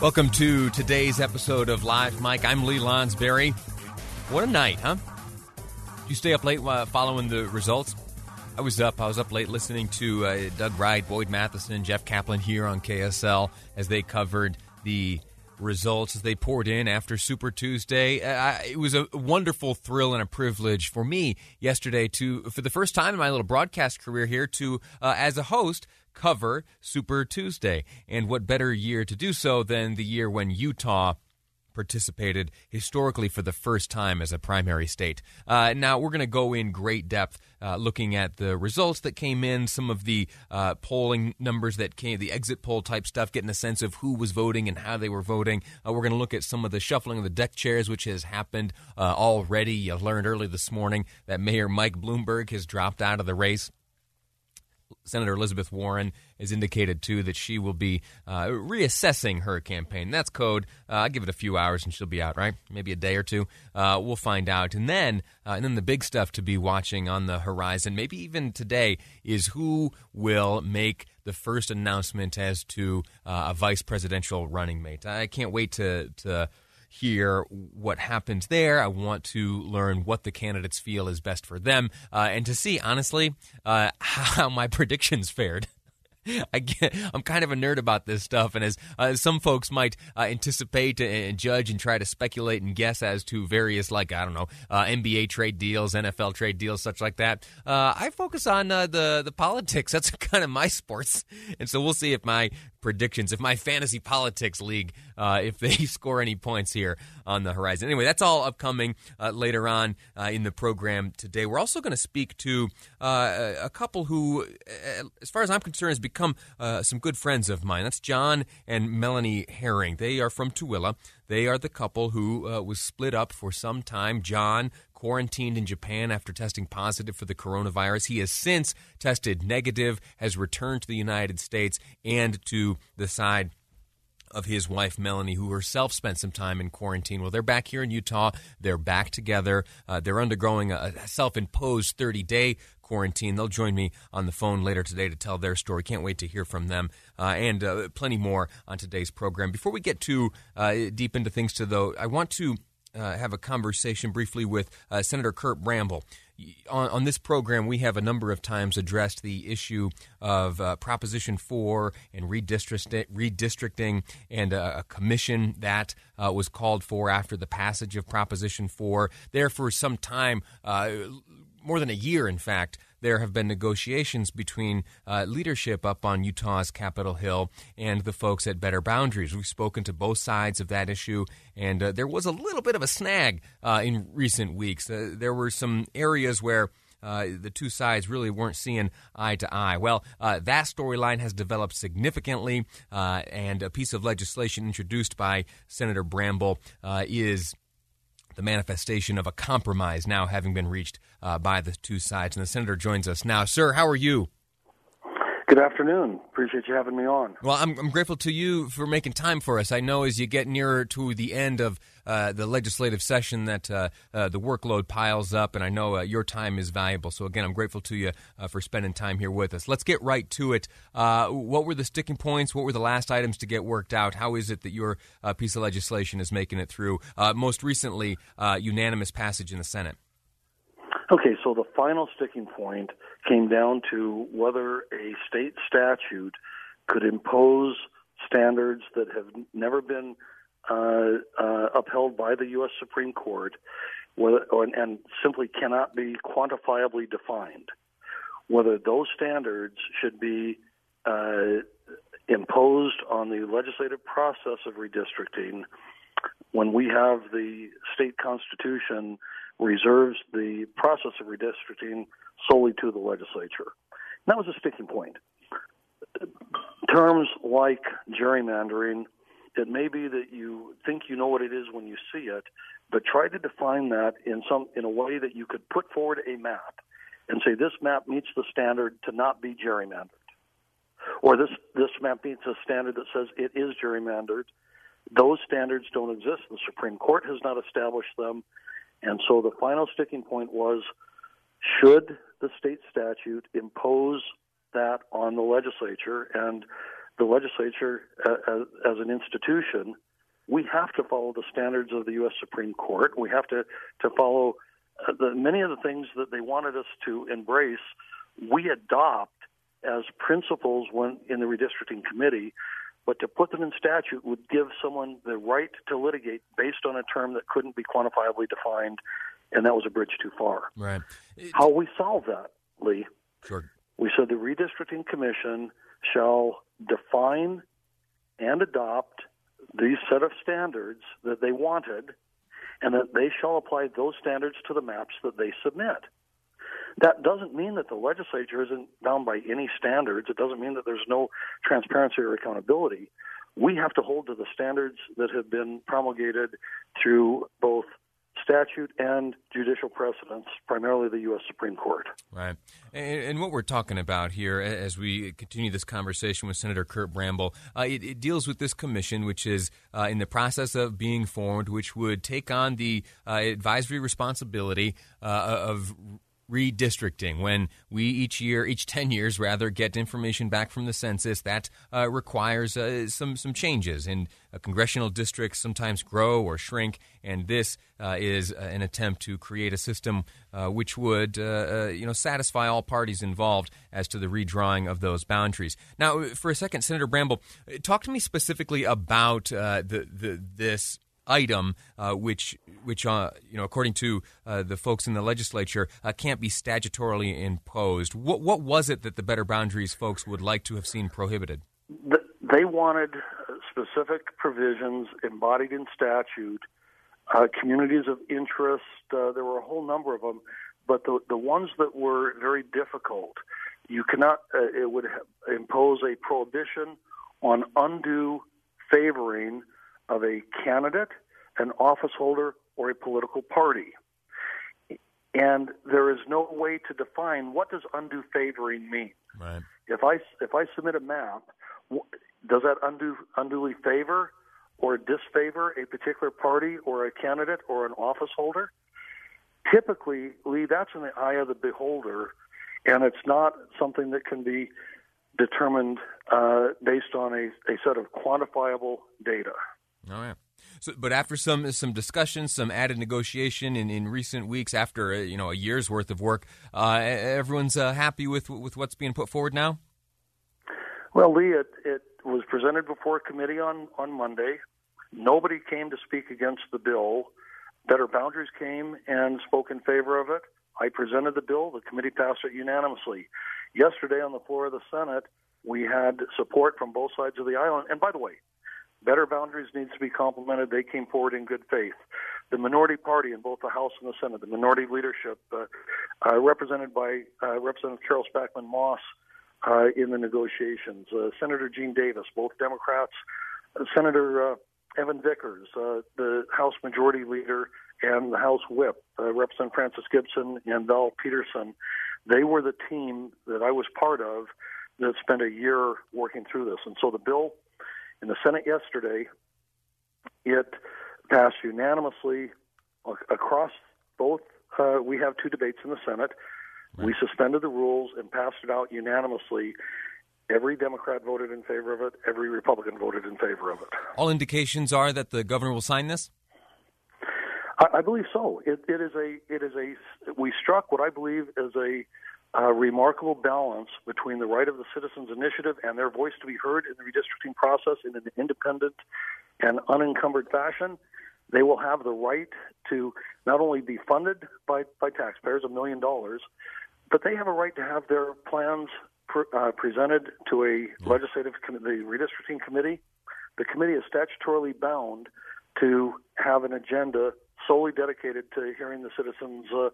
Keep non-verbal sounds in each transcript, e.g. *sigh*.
Welcome to today's episode of Live Mic. I'm Lee Lonsberry. What a night, huh? You stay up late uh, following the results? I was up. I was up late listening to uh, Doug Wright, Boyd Matheson, Jeff Caplan here on KSL as they covered the results as they poured in after Super Tuesday. Uh, it was a wonderful thrill and a privilege for me yesterday to, for the first time in my little broadcast career here, to, uh, as a host, cover Super Tuesday. And what better year to do so than the year when Utah participated historically for the first time as a primary state. Uh, now, we're going to go in great depth uh, looking at the results that came in, some of the uh, polling numbers that came, the exit poll type stuff, getting a sense of who was voting and how they were voting. Uh, we're going to look at some of the shuffling of the deck chairs, which has happened uh, already. You learned early this morning that Mayor Mike Bloomberg has dropped out of the race. Senator Elizabeth Warren has indicated too that she will be uh, reassessing her campaign. That's code. Uh, I'll give it a few hours and she'll be out, right? Maybe a day or two. Uh, we'll find out. And then, uh, and then the big stuff to be watching on the horizon, maybe even today, is who will make the first announcement as to uh, a vice presidential running mate. I can't wait to to hear what happens there. I want to learn what the candidates feel is best for them, uh, and to see honestly uh, *laughs* how my predictions fared. *laughs* I get, I'm kind of a nerd about this stuff, and as uh, some folks might uh, anticipate and judge and try to speculate and guess as to various, like I don't know, uh, NBA trade deals, NFL trade deals, such like that. Uh, I focus on uh, the the politics. *laughs* That's kind of my sports, and so we'll see if my predictions, if my fantasy politics league, uh, if they *laughs* score any points here on the horizon. Anyway, that's all upcoming later on in the program today. We're also going to speak to a couple who, as far as I'm concerned, has become uh, some good friends of mine. That's John and Melanie Herring. They are from Tooele. They are the couple who was split up for some time. John quarantined in Japan after testing positive for the coronavirus. He has since tested negative, has returned to the United States and to the side of his wife Melanie, who herself spent some time in quarantine. Well, they're back here in Utah. They're back together. Uh, they're undergoing a self-imposed 30-day quarantine. They'll join me on the phone later today to tell their story. Can't wait to hear from them uh, and uh, plenty more on today's program. Before we get too uh, deep into things, to though, I want to uh, have a conversation briefly with uh, Senator Curt Bramble. On, on, this program, we have a number of times addressed the issue of uh, Proposition 4 and redistricting, redistricting and a commission that uh, was called for after the passage of Proposition 4. There, for some time, uh, more than a year, in fact, there have been negotiations between uh, leadership up on Utah's Capitol Hill and the folks at Better Boundaries. We've spoken to both sides of that issue, and uh, there was a little bit of a snag uh, in recent weeks. Uh, there were some areas where uh, the two sides really weren't seeing eye to eye. Well, uh, that storyline has developed significantly, uh, and a piece of legislation introduced by Senator Bramble uh, is the manifestation of a compromise now having been reached uh, by the two sides. And the senator joins us now. Sir, how are you? Good afternoon. Appreciate you having me on. Well, I'm, I'm grateful to you for making time for us. I know as you get nearer to the end of uh, the legislative session that uh, uh, the workload piles up, and I know uh, your time is valuable. So, again, I'm grateful to you uh, for spending time here with us. Let's get right to it. Uh, what were the sticking points? What were the last items to get worked out? How is it that your piece of legislation is making it through? most recently, unanimous passage in the Senate. Okay, so the final sticking point came down to whether a state statute could impose standards that have never been uh, uh, upheld by the U.S. Supreme Court, whether, or, and simply cannot be quantifiably defined. Whether those standards should be uh, imposed on the legislative process of redistricting when we have the state constitution reserves the process of redistricting solely to the legislature. And that was a sticking point. Terms like gerrymandering It may be that you think you know what it is when you see it, but try to define that in some in a way that you could put forward a map and say this map meets the standard to not be gerrymandered, or this this map meets a standard that says it is gerrymandered. Those standards don't exist. The Supreme Court has not established them, and so the final sticking point was: should the state statute impose that on the legislature and the legislature uh, as, an institution, we have to follow the standards of the U.S. Supreme Court. We have to to follow uh, the, many of the things that they wanted us to embrace. We adopt as principles when in the redistricting committee, but to put them in statute would give someone the right to litigate based on a term that couldn't be quantifiably defined, and that was a bridge too far. Right. How we solve that, Lee? Sure. We said the redistricting commission shall define and adopt these set of standards that they wanted, and that they shall apply those standards to the maps that they submit. That doesn't mean that the legislature isn't bound by any standards. It doesn't mean that there's no transparency or accountability. We have to hold to the standards that have been promulgated through both statute and judicial precedents, primarily the U.S. Supreme Court. Right. And, and, what we're talking about here as we continue this conversation with Senator Curt Bramble, uh, it, it, deals with this commission, which is uh, in the process of being formed, which would take on the uh, advisory responsibility uh, of redistricting when we each year each 10 years rather get information back from the census that uh, requires uh, some some changes. And uh, congressional districts sometimes grow or shrink and this uh, is uh, an attempt to create a system uh, which would you know satisfy all parties involved as to the redrawing of those boundaries. Now for a second senator bramble talk to me specifically about the, the this item, uh, which which uh, you know, according to uh, the folks in the legislature, uh, can't be statutorily imposed. What what was it that the Better Boundaries folks would like to have seen prohibited? They wanted specific provisions embodied in statute, uh, communities of interest. Uh, there were a whole number of them, but the the ones that were very difficult, you cannot. it would impose a prohibition on undue favoring of a candidate, an office holder, or a political party. And there is no way to define what does undue favoring mean. Right. If I if I submit a map, does that undo unduly favor or disfavor a particular party or a candidate or an office holder? Typically, Lee, that's in the eye of the beholder, and it's not something that can be determined uh, based on a, a set of quantifiable data. Oh yeah. So, but after some some discussion, some added negotiation in, in recent weeks, after uh, you know a year's worth of work, uh, everyone's uh, happy with with what's being put forward now. Well, Lee, it, it was presented before a committee on on Monday. Nobody came to speak against the bill. Better Boundaries came and spoke in favor of it. I presented the bill. The committee passed it unanimously. Yesterday, on the floor of the Senate, we had support from both sides of the aisle. And by the way, Better Boundaries needs to be complimented. They came forward in good faith. The minority party in both the House and the Senate, the minority leadership, uh, uh, represented by uh, Representative Carol Spackman Moss uh, in the negotiations, uh, Senator Gene Davis, both Democrats, uh, Senator Evan Vickers, the House Majority Leader, and the House Whip, Representative Francis Gibson and Val Peterson. They were the team that I was part of that spent a year working through this. And so the bill in the Senate yesterday, it passed unanimously across both. Uh, we have two debates in the Senate. Right. We suspended the rules and passed it out unanimously. Every Democrat voted in favor of it. Every Republican voted in favor of it. All indications are that the governor will sign this. I, I believe so. It, it is a. It is a. We struck what I believe is a a remarkable balance between the right of the citizens' initiative and their voice to be heard in the redistricting process in an independent and unencumbered fashion. They will have the right to not only be funded by, by taxpayers, a million dollars, but they have a right to have their plans uh, presented to a legislative com- the redistricting committee. The committee is statutorily bound to have an agenda solely dedicated to hearing the citizens' uh,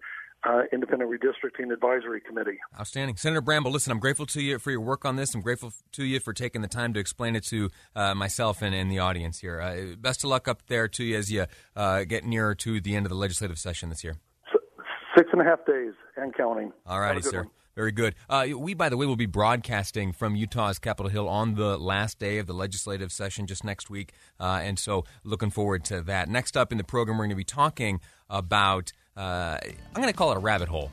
uh, Independent Redistricting Advisory Committee. Outstanding. Senator Bramble, listen, I'm grateful to you for your work on this. I'm grateful to you for taking the time to explain it to uh, myself and, and, the audience here. Uh, best of luck up there to you as you uh, get nearer to the end of the legislative session this year. Six and a half days and counting. All righty, sir. One. Very good. Uh, we, by the way, will be broadcasting from Utah's Capitol Hill on the last day of the legislative session just next week. Uh, and so looking forward to that. Next up in the program, we're going to be talking about, uh, I'm going to call it a rabbit hole.